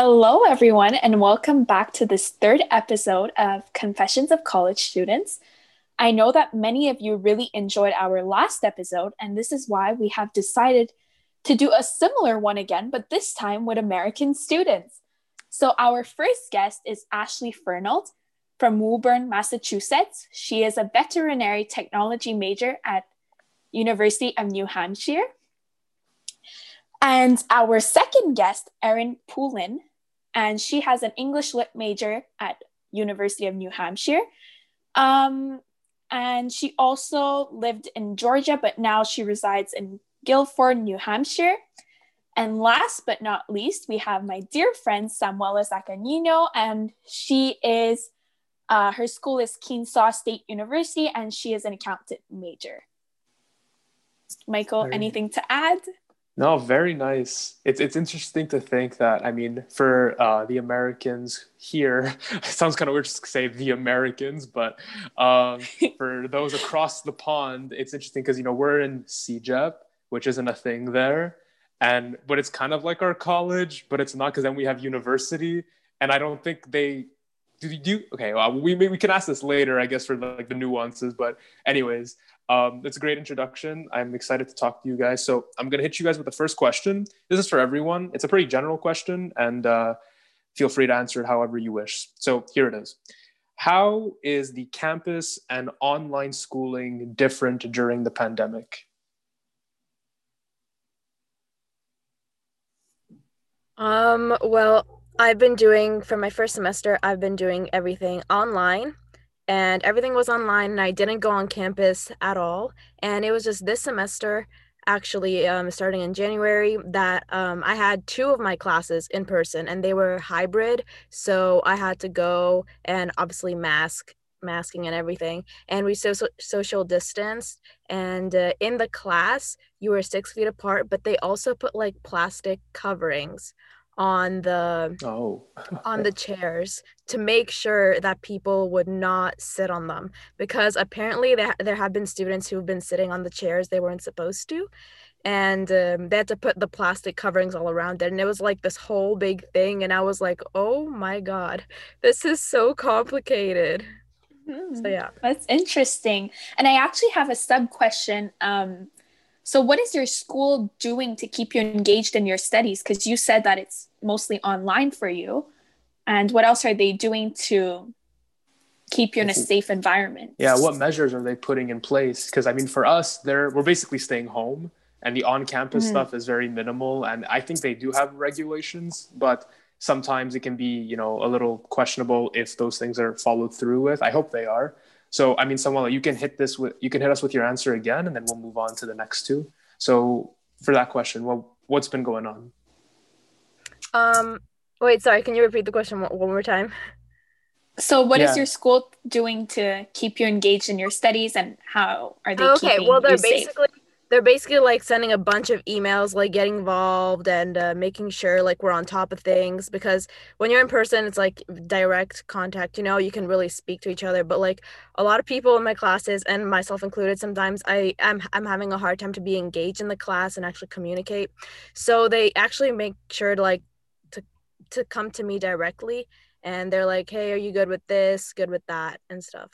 Hello, everyone, and welcome back to this third episode of Confessions of College Students. I know that many of you really enjoyed our last episode, and this is why we have decided to do a similar one again, but this time with American students. So, our first guest is Ashley Fernald from Woburn, Massachusetts. She is a veterinary technology major at University of New Hampshire. And our second guest, Erin Poulin, and she has an English lit major at University of New Hampshire. Um, and she also lived in Georgia, but now she resides in Gilford, New Hampshire. And last but not least, we have my dear friend Samuela Zacanino, and she is uh, her school is Kennesaw State University, and she is an accountant major. Michael, anything to add? No, very nice. It's it's interesting to think that I mean, for uh, the Americans here, it sounds kind of weird to say the Americans, but um, for those across the pond, it's interesting because you know we're in CEGEP, which isn't a thing there, and but it's kind of like our college, but it's not because then we have university, and I don't think they do do okay well, we we can ask this later i guess for like the nuances but anyways um, it's a great introduction. I'm excited to talk to you guys. So I'm going to hit you guys with the first question. This is for everyone. It's a pretty general question, and uh, feel free to answer it however you wish. So here it is. How is the campus and online schooling different during the pandemic? Um, well, I've been doing for my first semester, I've been doing everything online and everything was online and I didn't go on campus at all. And it was just this semester, actually, um, starting in January, that um, I had two of my classes in person and they were hybrid. So I had to go and obviously mask masking and everything and we so, so social distanced and uh, in the class you were six feet apart but they also put like plastic coverings on the oh. on the chairs to make sure that people would not sit on them because apparently there, there have been students who've been sitting on the chairs they weren't supposed to. And um, they had to put the plastic coverings all around it. And it was like this whole big thing. And i was like oh my god this is so complicated. Mm-hmm. so yeah. That's interesting. And i actually have a sub question um, so, what is your school doing to keep you engaged in your studies? Because you said that it's mostly online for you. And what else are they doing to keep you in a safe environment? Yeah, what measures are they putting in place? Because I mean, for us, they're we're basically staying home, and the on-campus mm-hmm. stuff is very minimal. And I think they do have regulations, but sometimes it can be, you know, a little questionable if those things are followed through with. I hope they are. So, I mean, Samuela, you can hit this with, you can hit us with your answer again, and then we'll move on to the next two. So, for that question, well, what's been going on? Um, wait, sorry, can you repeat the question one, one more time? So, what yeah. is your school doing to keep you engaged in your studies, and how are they? Okay, well, they're basically safe? They're basically like sending a bunch of emails like getting involved and uh, making sure like we're on top of things because when you're in person it's like direct contact you know you can really speak to each other but like a lot of people in my classes and myself included sometimes i am I'm, I'm having a hard time to be engaged in the class and actually communicate so they actually make sure to like to to come to me directly and they're like hey are you good with this? Good with that and stuff.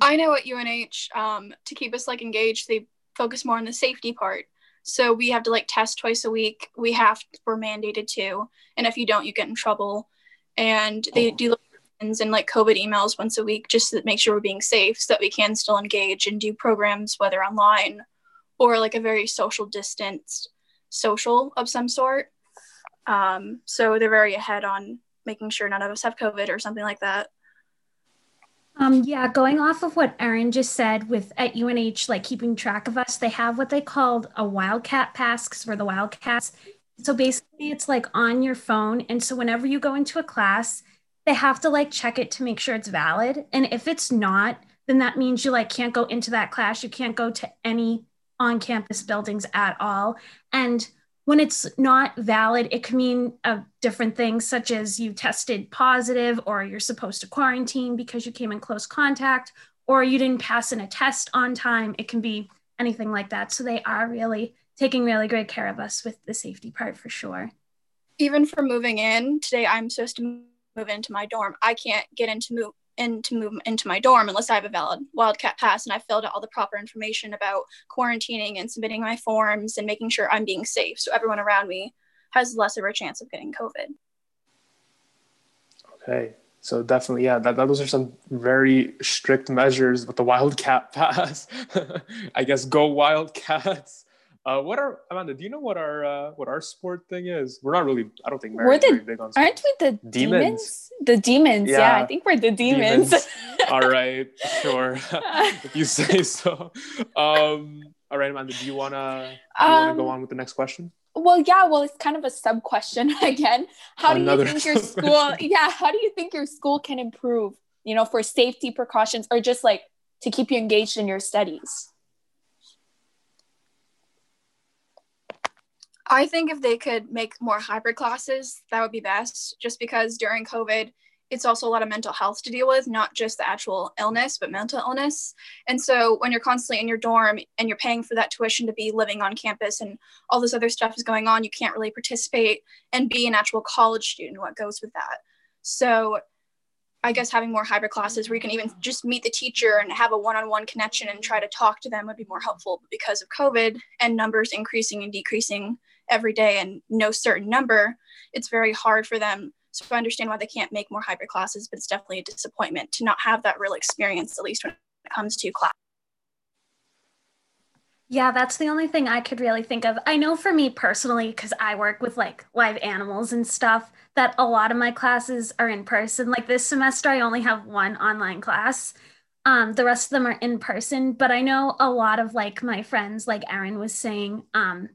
I know at UNH, um, to keep us like engaged, they focus more on the safety part. So we have to like test twice a week. We have we're mandated to, and if you don't, you get in trouble. And they do and like COVID emails once a week just to make sure we're being safe, so that we can still engage and do programs whether online or like a very social distance social of some sort. Um, so they're very ahead on making sure none of us have COVID or something like that. Um, yeah, going off of what Erin just said with at UNH, like keeping track of us, they have what they called a Wildcat Pass we're the Wildcats. So basically, it's like on your phone. And so whenever you go into a class, they have to like check it to make sure it's valid. And if it's not, then that means you like can't go into that class. You can't go to any on campus buildings at all. And when it's not valid, it can mean uh, different things, such as you tested positive, or you're supposed to quarantine because you came in close contact, or you didn't pass in a test on time. It can be anything like that. So they are really taking really great care of us with the safety part for sure. Even for moving in today, I'm supposed to move into my dorm. I can't get into move into move into my dorm unless I have a valid wildcat pass and I filled out all the proper information about quarantining and submitting my forms and making sure I'm being safe so everyone around me has less of a chance of getting COVID. Okay. So definitely, yeah, that those are some very strict measures with the Wildcat Pass. I guess go Wildcats. Uh, what are Amanda? Do you know what our uh, what our sport thing is? We're not really. I don't think we're the, big on. Sport. Aren't we the demons? demons? The demons. Yeah. yeah. I think we're the demons. demons. all right, sure. if you say so. Um, all right, Amanda. Do you wanna do you um, wanna go on with the next question? well yeah well it's kind of a sub question again how Another do you think your school yeah how do you think your school can improve you know for safety precautions or just like to keep you engaged in your studies i think if they could make more hybrid classes that would be best just because during covid it's also a lot of mental health to deal with, not just the actual illness, but mental illness. And so when you're constantly in your dorm and you're paying for that tuition to be living on campus and all this other stuff is going on, you can't really participate and be an actual college student, what goes with that. So I guess having more hybrid classes where you can even just meet the teacher and have a one-on-one connection and try to talk to them would be more helpful. But because of COVID and numbers increasing and decreasing every day and no certain number, it's very hard for them so I understand why they can't make more hybrid classes, but it's definitely a disappointment to not have that real experience, at least when it comes to class. Yeah, that's the only thing I could really think of. I know for me personally, because I work with like live animals and stuff, that a lot of my classes are in person. Like this semester, I only have one online class. Um, the rest of them are in person, but I know a lot of like my friends, like Erin was saying, um,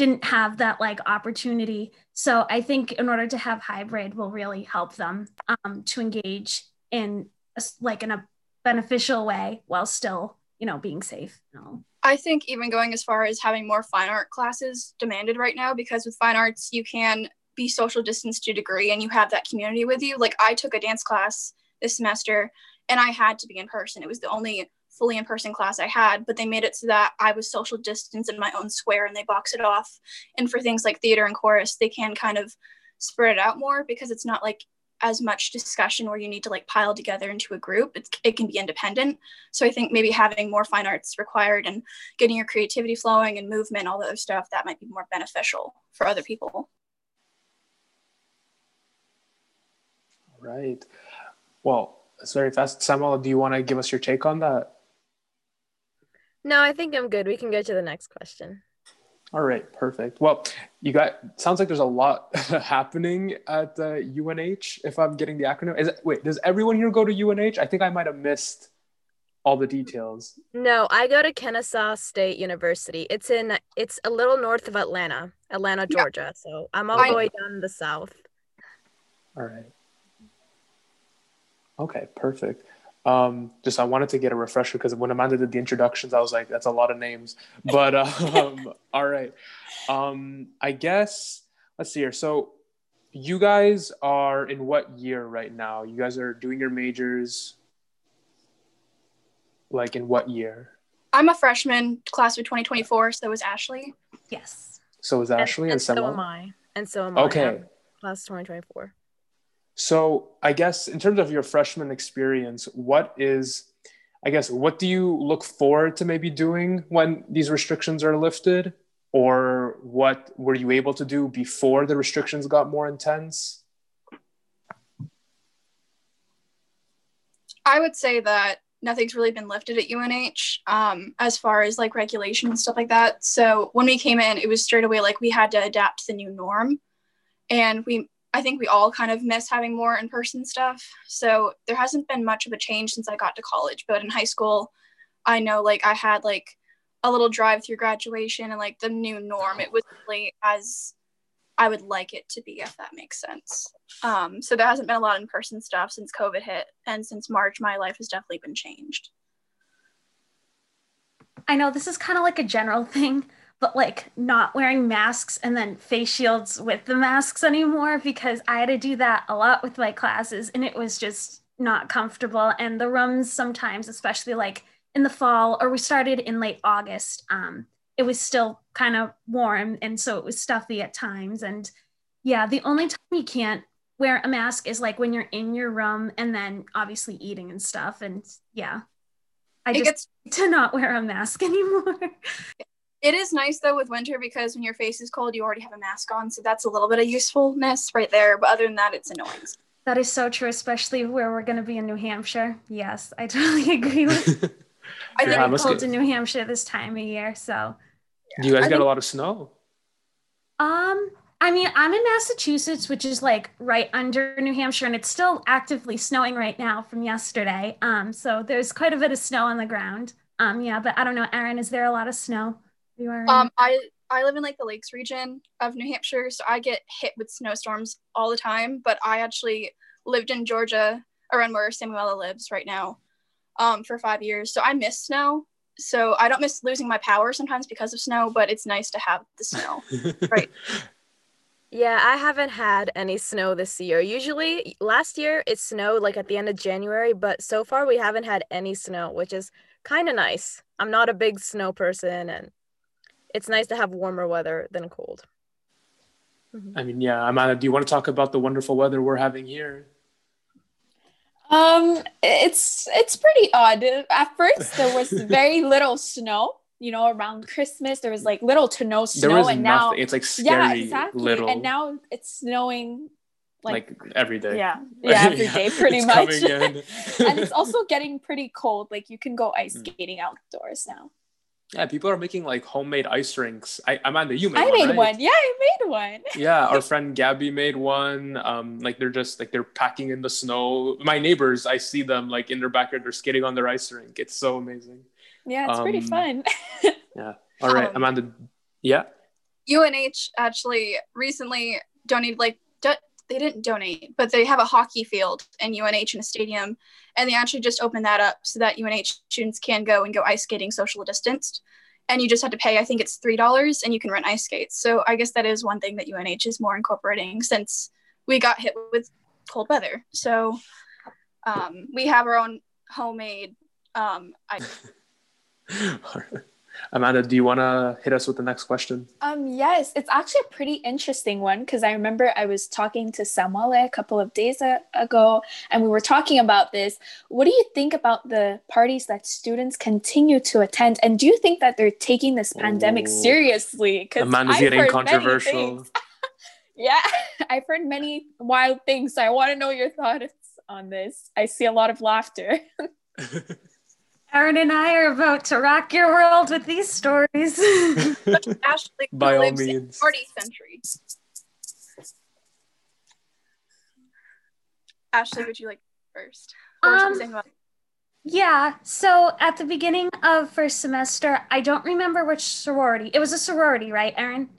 didn't have that like opportunity. So I think in order to have hybrid will really help them um, to engage in a, like in a beneficial way while still, you know, being safe. I think even going as far as having more fine art classes demanded right now, because with fine arts, you can be social distance to a degree and you have that community with you. Like I took a dance class this semester and I had to be in person. It was the only fully in person class I had, but they made it so that I was social distance in my own square and they box it off. And for things like theater and chorus, they can kind of spread it out more because it's not like as much discussion where you need to like pile together into a group. It's, it can be independent. So I think maybe having more fine arts required and getting your creativity flowing and movement, all the other stuff, that might be more beneficial for other people. Right. Well, it's very fast. Samuel, do you want to give us your take on that? No, I think I'm good. We can go to the next question. All right, perfect. Well, you got sounds like there's a lot happening at uh, the UNH. If I'm getting the acronym, is it, wait, does everyone here go to UNH? I think I might have missed all the details. No, I go to Kennesaw State University. It's in it's a little north of Atlanta, Atlanta, Georgia. Yeah. So I'm all the way down the south. All right. Okay, perfect. Um, just I wanted to get a refresher because when Amanda did the introductions, I was like, that's a lot of names. But um, all right. Um, I guess let's see here. So you guys are in what year right now? You guys are doing your majors like in what year? I'm a freshman, class of 2024. So is Ashley. Yes. So is Ashley and, and, and so am I. And so am I. Okay. Class 2024. So I guess in terms of your freshman experience, what is I guess what do you look forward to maybe doing when these restrictions are lifted? Or what were you able to do before the restrictions got more intense? I would say that nothing's really been lifted at UNH um, as far as like regulation and stuff like that. So when we came in, it was straight away like we had to adapt to the new norm. And we I think we all kind of miss having more in person stuff. So there hasn't been much of a change since I got to college. But in high school, I know like I had like a little drive through graduation and like the new norm. It was really as I would like it to be, if that makes sense. Um, so there hasn't been a lot in person stuff since COVID hit. And since March, my life has definitely been changed. I know this is kind of like a general thing, but like not wearing masks and then face shields with the masks anymore because I had to do that a lot with my classes and it was just not comfortable. And the rooms sometimes, especially like in the fall, or we started in late August, um, it was still kind of warm and so it was stuffy at times. And Yeah, the only time you can't wear a mask is like when you're in your room and then obviously eating and stuff. And yeah, I It just gets to not wear a mask anymore. it is nice though with winter because when your face is cold, you already have a mask on, so that's a little bit of usefulness right there. But other than that, it's annoying. that is so true, especially where we're going to be in New Hampshire. Yes, I totally agree with I Yeah, think I it's cold get- in New Hampshire this time of year. So, Do you guys I get a lot of snow? um, I mean, I'm in Massachusetts, which is like right under New Hampshire, and it's still actively snowing right now from yesterday. Um, so there's quite a bit of snow on the ground. Um, yeah, but I don't know, Erin, is there a lot of snow where you are? Um, I I live in like the Lakes region of New Hampshire, so I get hit with snowstorms all the time. But I actually lived in Georgia, around where Samuela lives right now, um, for five years. So I miss snow. So I don't miss losing my power sometimes because of snow, but it's nice to have the snow. Right. Yeah, I haven't had any snow this year. Usually, last year it snowed like at the end of January, but so far we haven't had any snow, which is kind of nice. I'm not a big snow person, and it's nice to have warmer weather than cold. Mhm. I mean, yeah, Amanda, do you want to talk about the wonderful weather we're having here? Um, it's it's pretty odd. At first, there was very little snow. You know, around Christmas, there was like little to no snow, There was and nothing. now it's like yeah, scary exactly. little. And now it's snowing, like, like, every day. yeah, yeah, every day, pretty It's much. and it's also getting pretty cold. Like you can go ice Mm. skating outdoors now. Yeah, people are making like homemade ice rinks. I, Amanda, you made I one. made right? one. Yeah, I made one. yeah our friend gabby made one um like they're just like they're packing in the snow my neighbors i see them like in their backyard they're skating on their ice rink it's so amazing Yeah, it's pretty fun. yeah. all right Um, amanda yeah UNH actually recently donated like do- they didn't donate, but they have a hockey field in UNH in a stadium, and they actually just opened that up so that UNH students can go and go ice skating social distanced. And you just have to pay, I think it's three dollars, and you can rent ice skates. So I guess that is one thing that UNH is more incorporating since we got hit with cold weather. So um, we have our own homemade um, ice amanda do you want to hit us with the next question Um, yes, it's actually a pretty interesting one because I remember I was talking to Samuele a couple of days a- ago and we were talking about this. What do you think about the parties that students continue to attend? And do you think that they're taking this pandemic Ooh. seriously? 'Cause amanda's I've getting controversial. Yeah, I've heard many wild things. So I want to know your thoughts on this. I see a lot of laughter. Erin and I are about to rock your world with these stories. Ashley who by all lives in means party century. Ashley, would you like first? Or Um, something about Yeah. So at the beginning of first semester, I don't remember which sorority. It was a sorority, right, Erin?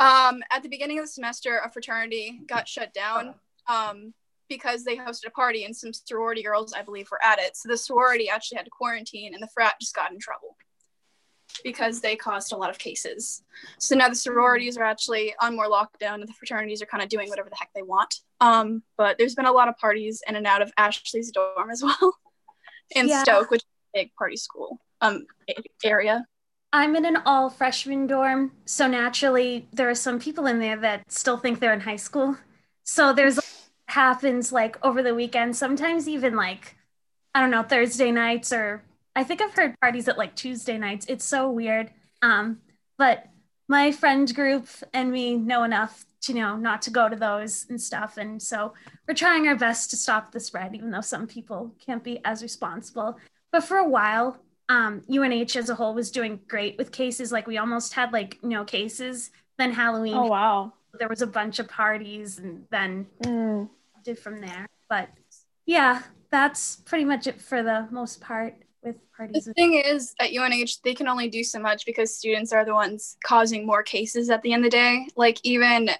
um, at the beginning of the semester, a fraternity got shut down um, because they hosted a party and some sorority girls, I believe, were at it. So the sorority actually had to quarantine, and the frat just got in trouble because they caused a lot of cases. So now the sororities are actually on more lockdown, and the fraternities are kind of doing whatever the heck they want. Um, but there's been a lot of parties in and out of Ashley's dorm as well in Yeah. Stoke, which is a big party school um area. I'm in an all freshman dorm, so naturally there are some people in there that still think they're in high school. So there's happens like over the weekend, sometimes even like I don't know, Thursday nights or I think I've heard parties at like Tuesday nights. It's so weird. Um, but my friend group and me know enough to know not to go to those and stuff. And so we're trying our best to stop the spread, even though some people can't be as responsible. But for a while, um, UNH as a whole was doing great with cases. Like we almost had like no cases. Then Halloween, Oh wow. there was a bunch of parties, and then Mm. Did from there. But yeah, that's pretty much it for the most part with parties. The thing is, at UNH, they can only do so much because students are the ones causing more cases at the end of the day. Like, even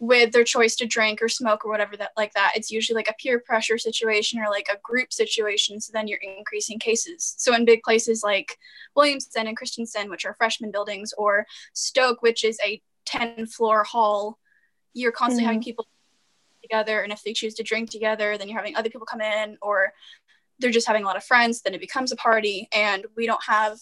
with their choice to drink or smoke or whatever that like that it's usually like a peer pressure situation or like a group situation so then you're increasing cases so in big places like williamson and christensen which are freshman buildings or stoke which is a 10 floor hall you're constantly having mm-hmm. people together and if they choose to drink together then you're having other people come in or they're just having a lot of friends then it becomes a party and we don't have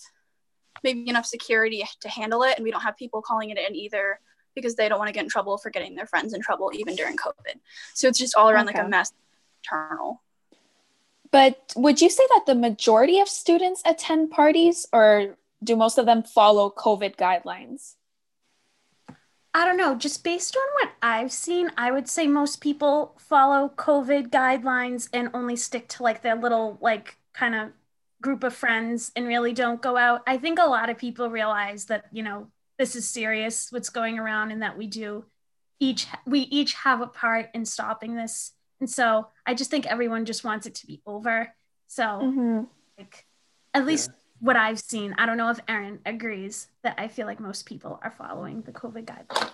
maybe enough security to handle it and we don't have people calling it in either because they don't want to get in trouble for getting their friends in trouble even during COVID. So it's just all around Okay. like a mess internal. But would you say that the majority of students attend parties or do most of them follow COVID guidelines? I don't know, just based on what I've seen, I would say most people follow COVID guidelines and only stick to like their little like kind of group of friends and really don't go out. I think a lot of people realize that, you know, this is serious what's going around and that we do each we each have a part in stopping this. And so I just think everyone just wants it to be over. So Mm-hmm. like at least what I've seen, I don't know if Erin agrees that I feel like most people are following the COVID guidelines.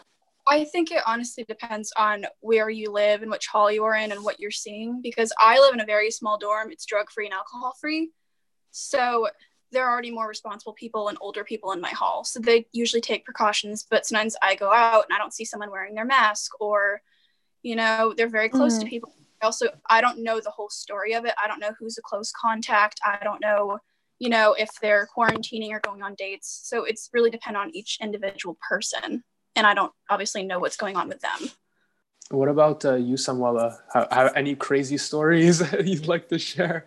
I think it honestly depends on where you live and which hall you are in and what you're seeing. Because I live in a very small dorm, it's drug free and alcohol free. So there are already more responsible people and older people in my hall. So they usually take precautions. But sometimes I go out and I don't see someone wearing their mask or, you know, they're very close to Mhm. people. Also, I don't know the whole story of it. I don't know who's a close contact. I don't know, you know, if they're quarantining or going on dates. So it's really depend on each individual person and I don't obviously know what's going on with them. What about uh, you, Samuela? How, how, any crazy stories you'd like to share?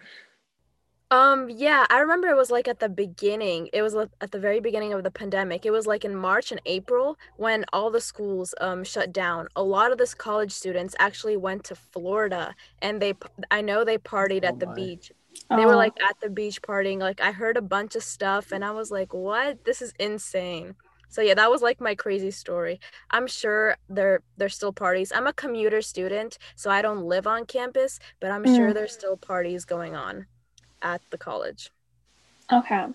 Um, yeah, I remember it was like at the beginning. It was at the very beginning of the pandemic. It was like in March and April when all the schools um shut down. A lot of this college students actually went to Florida and they I know they partied Oh at the my. beach. They were Oh. like at the beach partying. Like I heard a bunch of stuff and I was like, "What? This is insane." So yeah, that was like my crazy story. I'm sure there there's still parties. I'm a commuter student, so I don't live on campus, but I'm sure Mm. there's still parties going on at the college. Okay.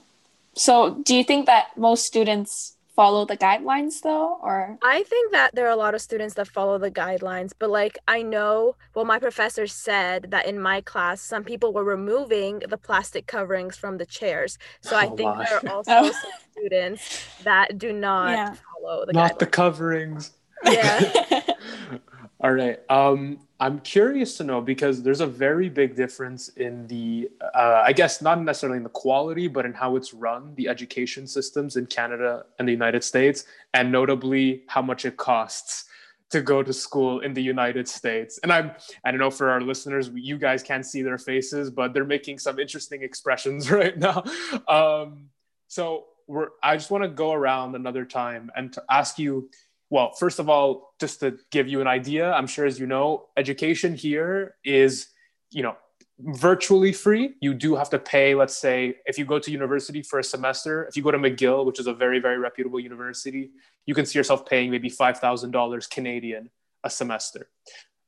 So do you think that most students follow the guidelines though or I think that there are a lot of students that follow the guidelines, but like I know, well, my professor said that in my class, some people were removing the plastic coverings from the chairs. So I Oh think my. there are also Oh. some students that do not Yeah. follow the Not the coverings. Yeah. All right. Um, I'm curious to know because there's a very big difference in the, uh, I guess, not necessarily in the quality, but in how it's run, the education systems in Canada and the United States, and notably how much it costs to go to school in the United States. And I'm, I don't know for our listeners, you guys can't see their faces, but they're making some interesting expressions right now. Um, so we're, I just want to go around another time and to ask you well, first of all, just to give you an idea, I'm sure as you know, education here is, you know, virtually free. You do have to pay, let's say, if you go to university for a semester, if you go to McGill, which is a very, very reputable university, you can see yourself paying maybe $5,000 Canadian a semester.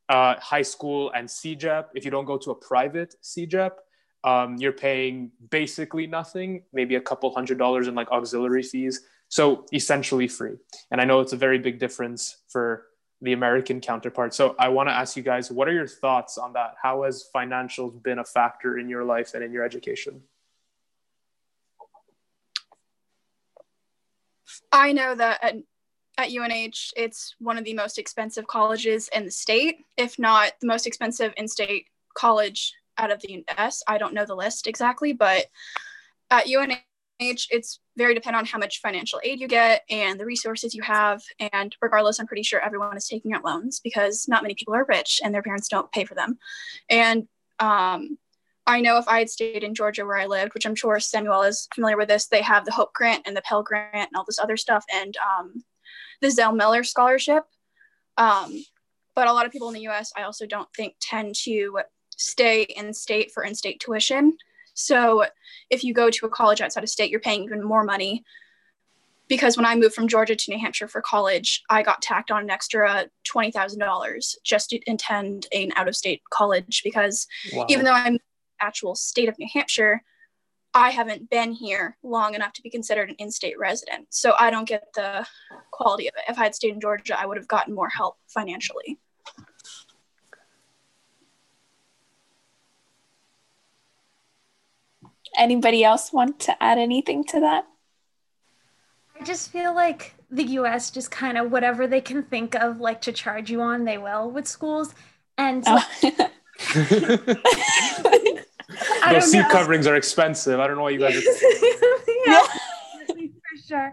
Uh, high school and CEGEP, if you don't go to a private CEGEP, um, you're paying basically nothing, maybe a couple hundred dollars in like auxiliary fees. So essentially free. And I know it's a very big difference for the American counterpart. So I want to ask you guys, what are your thoughts on that? How has financials been a factor in your life and in your education? I know that at, at UNH, it's one of the most expensive colleges in the state, if not the most expensive in state college out of the US. I don't know the list exactly, but at UNH, it's very dependent on how much financial aid you get and the resources you have. And regardless, I'm pretty sure everyone is taking out loans because not many people are rich and their parents don't pay for them. And um, I know if I had stayed in Georgia where I lived, which I'm sure Samuel is familiar with this, they have the Hope Grant and the Pell Grant and all this other stuff and um, the Zell Miller Scholarship. Um, but a lot of people in the US, I also don't think tend to stay in state for in state tuition. So if you go to a college outside of state, you're paying even more money. Because when I moved from Georgia to New Hampshire for college, I got tacked on an extra $20,000 just to attend an out of state college because Wow. even though I'm actual state of New Hampshire, I haven't been here long enough to be considered an in-state resident. So I don't get the quality of it. If I had stayed in Georgia, I would have gotten more help financially. Anybody else want to add anything to that? I just feel like the US just kind of whatever they can think of like to charge you on, they will with schools. And Oh. Those seat know. coverings are expensive. I don't know why you guys are. yeah, for sure.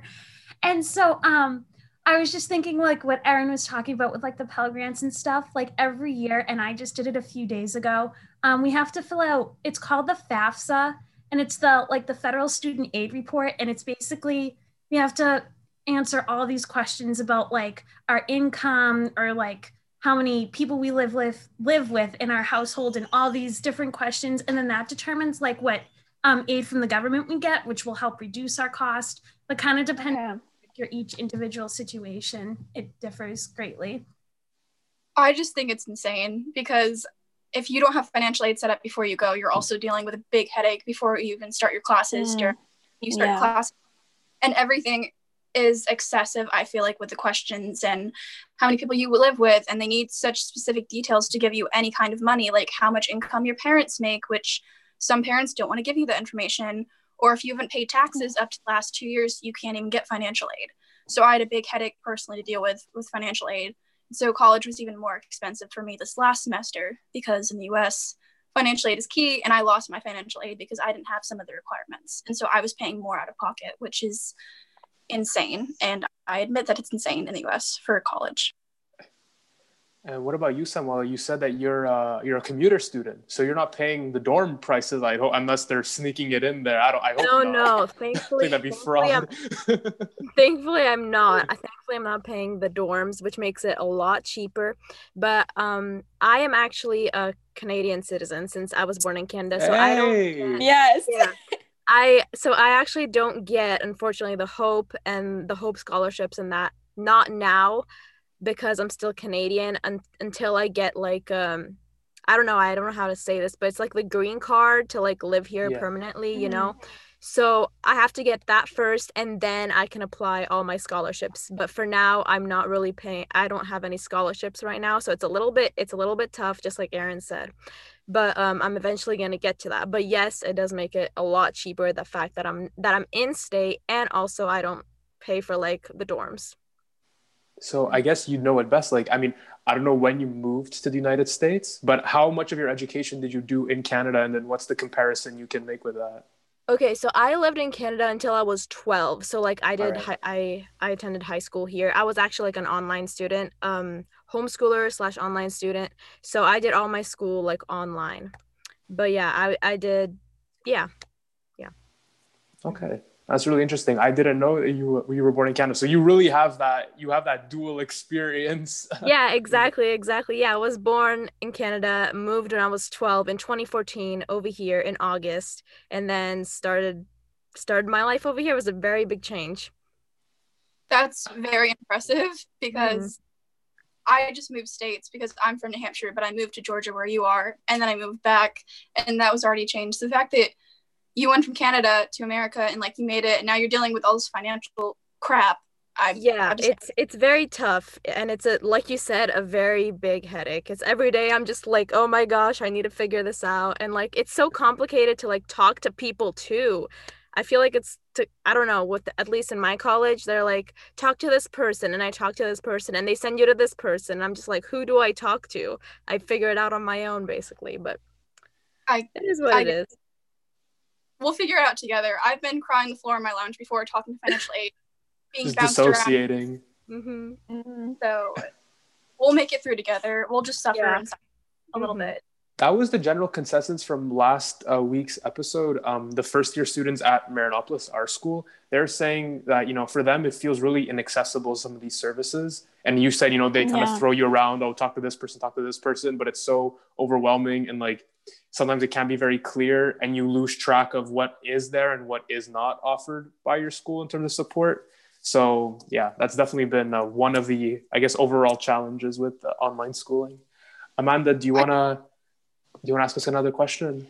And so um I was just thinking like what Erin was talking about with like the Pell Grants and stuff. Like every year, and I just did it a few days ago. Um, we have to fill out. It's called the FAFSA, and it's the like the Federal Student Aid Report, and it's basically we have to answer all these questions about like our income or like how many people we live with live with in our household and all these different questions. And then that determines like what um, aid from the government we get which will help reduce our cost. But kind of depends yeah. on your each individual situation it differs greatly. I just think it's insane because if you don't have financial aid set up before you go you're also dealing with a big headache before you even start your classes mm. you start yeah. class and everything is excessive i feel like with the questions and how many people you live with and they need such specific details to give you any kind of money like how much income your parents make which some parents don't want to give you the information or if you haven't paid taxes up to the last two years you can't even get financial aid so i had a big headache personally to deal with with financial aid so college was even more expensive for me this last semester because in the us financial aid is key and i lost my financial aid because i didn't have some of the requirements and so i was paying more out of pocket which is insane. And I admit that it's insane in the US for college. And what about you, Samuel? You said that you're uh, you're a commuter student, so you're not paying the dorm prices. I hope, unless they're sneaking it in there. I don't. I hope. No, not. no. Thankfully, that'd be fraud. I'm, thankfully, I'm not. Thankfully, I'm not paying the dorms, which makes it a lot cheaper. But um, I am actually a Canadian citizen since I was born in Canada, so hey. I don't. Yes. Yeah. I so I actually don't get unfortunately the hope and the hope scholarships and that not now because I'm still Canadian un- until I get like um I don't know I don't know how to say this but it's like the green card to like live here yeah. permanently you know mm-hmm. so I have to get that first and then I can apply all my scholarships but for now I'm not really paying I don't have any scholarships right now so it's a little bit it's a little bit tough just like Erin said but um, I'm eventually going to get to that. But yes, it does make it a lot cheaper the fact that I'm that I'm in state and also I don't pay for like the dorms. So I guess you know it best. Like, I mean, I don't know when you moved to the United States, but how much of your education did you do in Canada, and then what's the comparison you can make with that? Okay, so I lived in Canada until I was 12. So like I did right. hi- I I attended high school here. I was actually like an online student. Um homeschooler slash online student. So I did all my school like online. But yeah, I I did yeah. Yeah. Okay. That's really interesting. I didn't know that you you were born in Canada. So you really have that you have that dual experience. yeah, exactly, exactly. Yeah, I was born in Canada, moved when I was 12 in 2014 over here in August, and then started started my life over here. It was a very big change. That's very impressive because mm I just moved states because I'm from New Hampshire, but I moved to Georgia where you are, and then I moved back, and that was already changed. The fact that you went from Canada to America and like you made it, and now you're dealing with all this financial crap. I, yeah, just... it's it's very tough, and it's a like you said, a very big headache. It's every day I'm just like, oh my gosh, I need to figure this out, and like it's so complicated to like talk to people too. I feel like it's to I don't know with at least in my college they're like talk to this person and I talk to this person and they send you to this person. I'm just like who do I talk to? I figure it out on my own basically, but I it is what I, it is. We'll figure it out together. I've been crying the floor in my lounge before talking to financial aid, being just bounced dissociating. Mm-hmm. Mm-hmm. So we'll make it through together. We'll just suffer yeah. a mm-hmm. little bit that was the general consensus from last uh, week's episode. Um, the first year students at Marianopolis, our school, they're saying that you know for them it feels really inaccessible some of these services. And you said you know they kind yeah. of throw you around. Oh, talk to this person, talk to this person, but it's so overwhelming and like sometimes it can be very clear, and you lose track of what is there and what is not offered by your school in terms of support. So yeah, that's definitely been uh, one of the I guess overall challenges with uh, online schooling. Amanda, do you want to? Do you want to ask us another question?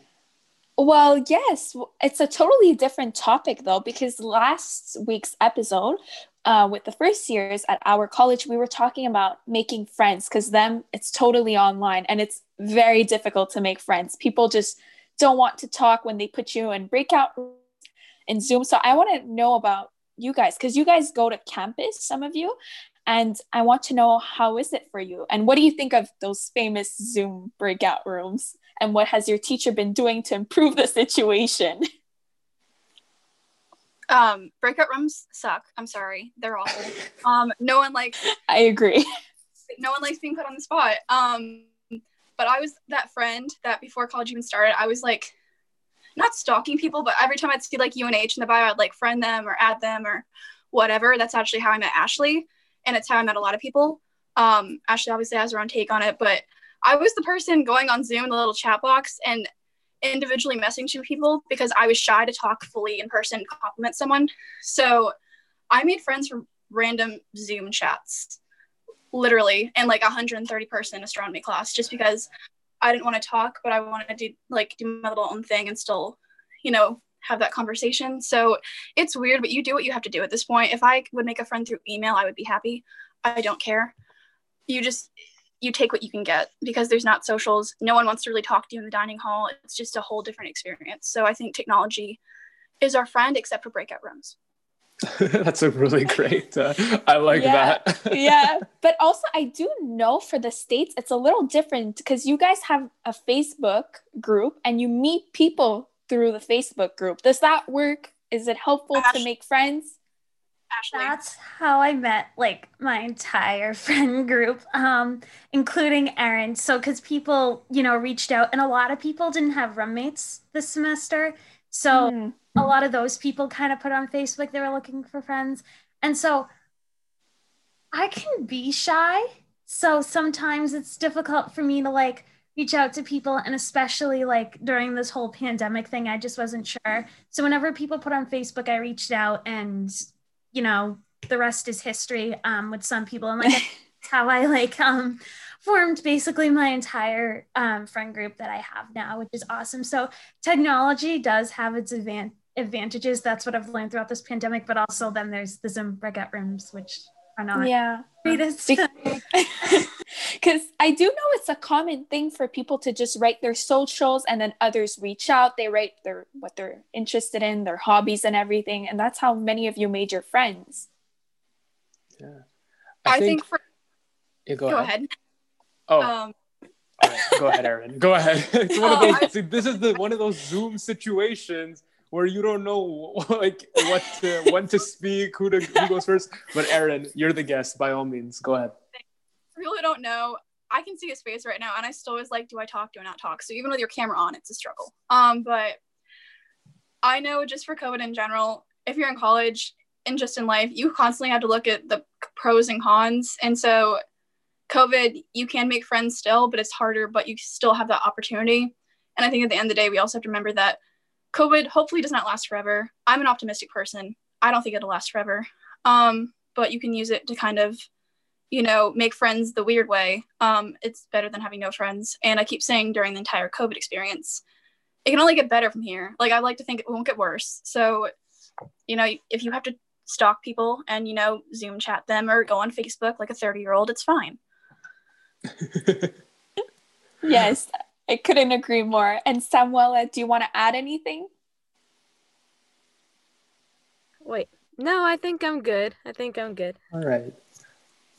Well, yes. It's a totally different topic, though, because last week's episode uh, with the first years at our college, we were talking about making friends because them, it's totally online and it's very difficult to make friends. People just don't want to talk when they put you in breakout in Zoom. So I want to know about you guys because you guys go to campus, some of you, and I want to know how is it for you and what do you think of those famous Zoom breakout rooms and what has your teacher been doing to improve the situation? Um, breakout rooms suck. I'm sorry, they're awful. Um, no one likes I agree. no one likes being put on the spot. Um, but I was that friend that before college even started, I was like not stalking people, but every time I'd see like UNH in the bio, I'd like friend them or add them or whatever. That's actually how I met Ashley, and it's how I met a lot of people. Um, Ashley obviously has her own take on it, but I was the person going on Zoom in the little chat box and individually messaging people because I was shy to talk fully in person, compliment someone. So I made friends from random Zoom chats, literally, and like 130 person astronomy class, just because I didn't want to talk, but I wanted to do like do my little own thing and still, you know, have that conversation. So it's weird, but you do what you have to do at this point. If I would make a friend through email, I would be happy. I don't care. You just you take what you can get because there's not socials. No one wants to really talk to you in the dining hall. It's just a whole different experience. So I think technology is our friend except for breakout rooms. That's a really great. Uh, I like Yeah. that. yeah but also i do know for the states it's a little different because you guys have a facebook group and you meet people through the facebook group does that work is it helpful to make friends Ashley. That's how I met like my entire friend group, um, including Erin. So, because people, you know, reached out, and a lot of people didn't have roommates this semester. So, Hmm. A lot of those people kind of put on Facebook they were looking for friends. And so I can be shy. So sometimes it's difficult for me to like reach out to people. And especially like during this whole pandemic thing, I just wasn't sure. So whenever people put on Facebook, I reached out and, you know, the rest is history um, with some people. And like that's how I like um, formed basically my entire um, friend group that I have now, which is awesome. So technology does have its advan- advantages. That's what I've learned throughout this pandemic. But also then there's the Zoom breakout rooms, which are not yeah greatest. because i do know it's a common thing for people to just write their socials and then others reach out they write their what they're interested in their hobbies and everything and that's how many of you made your friends Yeah. I, think, for Yeah, go, go ahead. ahead. Oh, Um, all right. Go ahead, Erin. Go ahead. it's one of Oh, those. see, this is the one of those Zoom situations where you don't know like what to, when to speak, who to who goes first. But Erin, you're the guest. By all means, go ahead. people who don't know, I can see his face right now, and I still was like, do I talk? Do I not talk? So even with your camera on, it's a struggle. Um, but I know just for COVID in general, if you're in college and just in life, you constantly have to look at the pros and cons. And so, COVID, you can make friends still, but it's harder, but you still have that opportunity. And I think at the end of the day, we also have to remember that COVID hopefully does not last forever. I'm an optimistic person. I don't think it'll last forever. Um, but you can use it to kind of you know, make friends the weird way. Um, it's better than having no friends. And I keep saying during the entire COVID experience, it can only get better from here. Like I like to think it won't get worse. So, you know, if you have to stalk people and you know Zoom chat them or go on Facebook like a thirty year old, it's fine. yes i couldn't agree more and samuela do you want to add anything Wait, no, I think I'm good. I think I'm good. All right.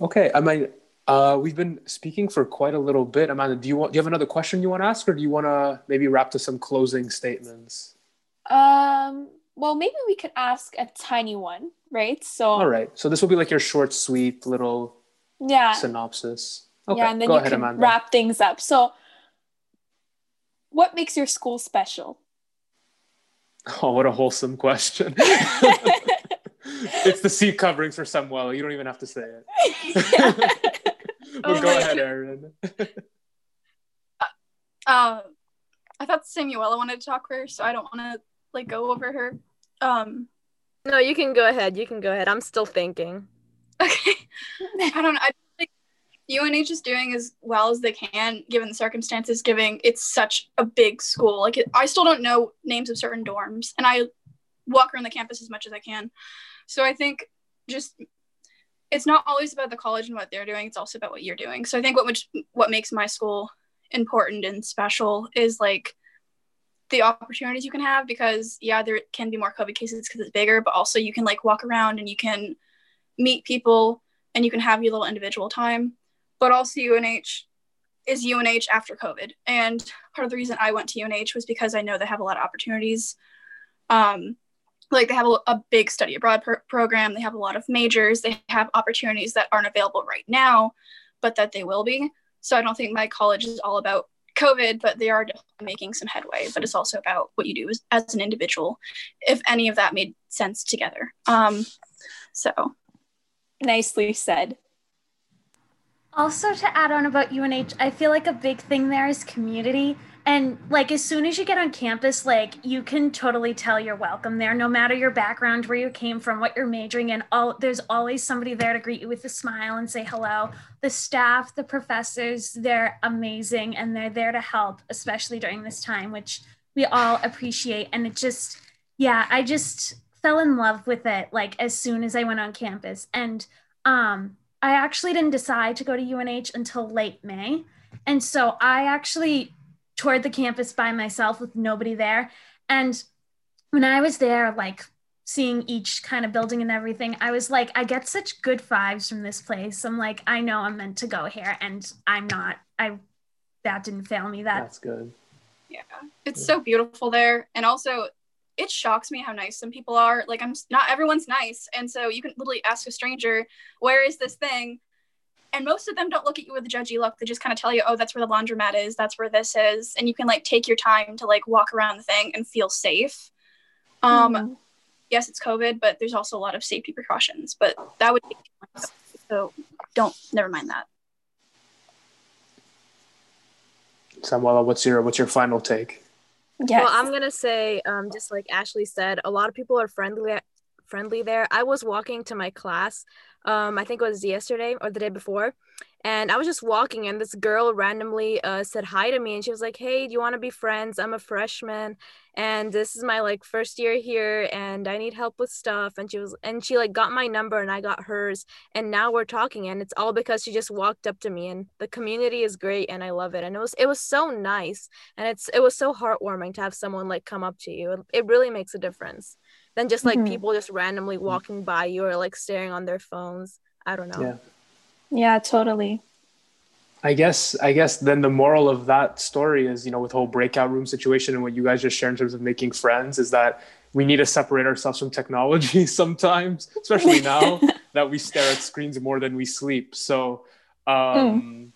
Okay. I might. Uh, we've been speaking for quite a little bit. Amanda, do you want? Do you have another question you want to ask, or do you want to maybe wrap to some closing statements? um well maybe we could ask a tiny one right so All right. So this will be like your short, sweet little yeah synopsis. Okay. yeah and then Go you ahead, can Amanda. wrap things up so what makes your school special Oh, what a wholesome question. it's the seat coverings for Samuela. You don't even have to say it. but Oh go ahead, God. Erin. Uh, I thought Samuela wanted to talk first, so I don't want to like go over her. Um, No, you can go ahead. You can go ahead. I'm still thinking. okay. I don't know. I think UNH is doing as well as they can given the circumstances, given it's such a big school. Like, it, I still don't know names of certain dorms, and I walk around the campus as much as I can. So I think just it's not always about the college and what they're doing; it's also about what you're doing. So I think what which, what makes my school important and special is like the opportunities you can have because yeah, there can be more COVID cases because it's bigger, but also you can like walk around and you can meet people and you can have your little individual time. But also UNH is UNH after COVID. And part of the reason I went to UNH was because I know they have a lot of opportunities. Um, like they have a, a big study abroad pr- program. They have a lot of majors. They have opportunities that aren't available right now but that they will be. So i don't think my college is all about covid but they are making some headway but it's also about what you do as, as an individual if any of that made sense together. Um so. Nicely said also to add on about unh i feel like a big thing there is community. And like as soon as you get on campus like you can totally tell you're welcome there no matter your background where you came from what you're majoring in. All there's always somebody there to greet you with a smile and say hello. The staff the professors they're amazing and they're there to help especially during this time which we all appreciate. And it just yeah i just fell in love with it like as soon as i went on campus. And um i actually didn't decide to go to unh until late may and so i actually toured the campus by myself with nobody there. And when I was there, like seeing each kind of building and everything, I was like, I get such good vibes from this place. I'm like, I know I'm meant to go here, and I'm not. I that didn't fail me. That that's good. Yeah, it's so beautiful there, and also it shocks me how nice some people are. Like I'm not everyone's nice, and so you can literally ask a stranger, "Where is this thing?" and most of them don't look at you with a judgy look they just kind of tell you oh that's where the laundromat is that's where this is and you can like take your time to like walk around the thing and feel safe um mm-hmm. yes it's covid but there's also a lot of safety precautions but that would be so don't never mind that samuela what's your what's your final take yes. well i'm gonna say um, just like ashley said a lot of people are friendly friendly there i was walking to my class um, I think it was yesterday or the day before. And I was just walking, and this girl randomly uh, said hi to me, and she was like, "Hey, do you want to be friends? I'm a freshman, and this is my like first year here, and I need help with stuff." And she was, and she like got my number, and I got hers, and now we're talking, and it's all because she just walked up to me, and the community is great, and I love it, and it was it was so nice, and it's it was so heartwarming to have someone like come up to you. It really makes a difference than just like mm-hmm. people just randomly walking by you or like staring on their phones. I don't know. Yeah. Yeah, totally. I guess I guess then the moral of that story is, you know, with the whole breakout room situation and what you guys just shared in terms of making friends is that we need to separate ourselves from technology sometimes, especially now that we stare at screens more than we sleep. So um, mm.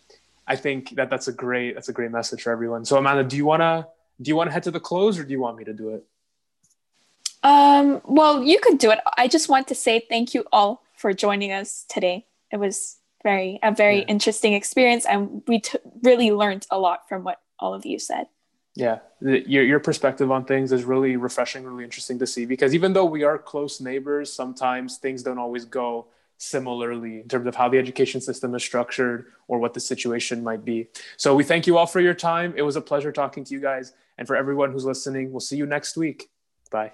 I think that that's a great that's a great message for everyone. So Amanda, do you wanna do you want to head to the close or do you want me to do it? Um, well, you could do it. I just want to say thank you all for joining us today. It was very a very yeah. interesting experience, and we t- really learned a lot from what all of you said. Yeah, your your perspective on things is really refreshing, really interesting to see. Because even though we are close neighbors, sometimes things don't always go similarly in terms of how the education system is structured or what the situation might be. So we thank you all for your time. It was a pleasure talking to you guys, and for everyone who's listening, we'll see you next week. Bye.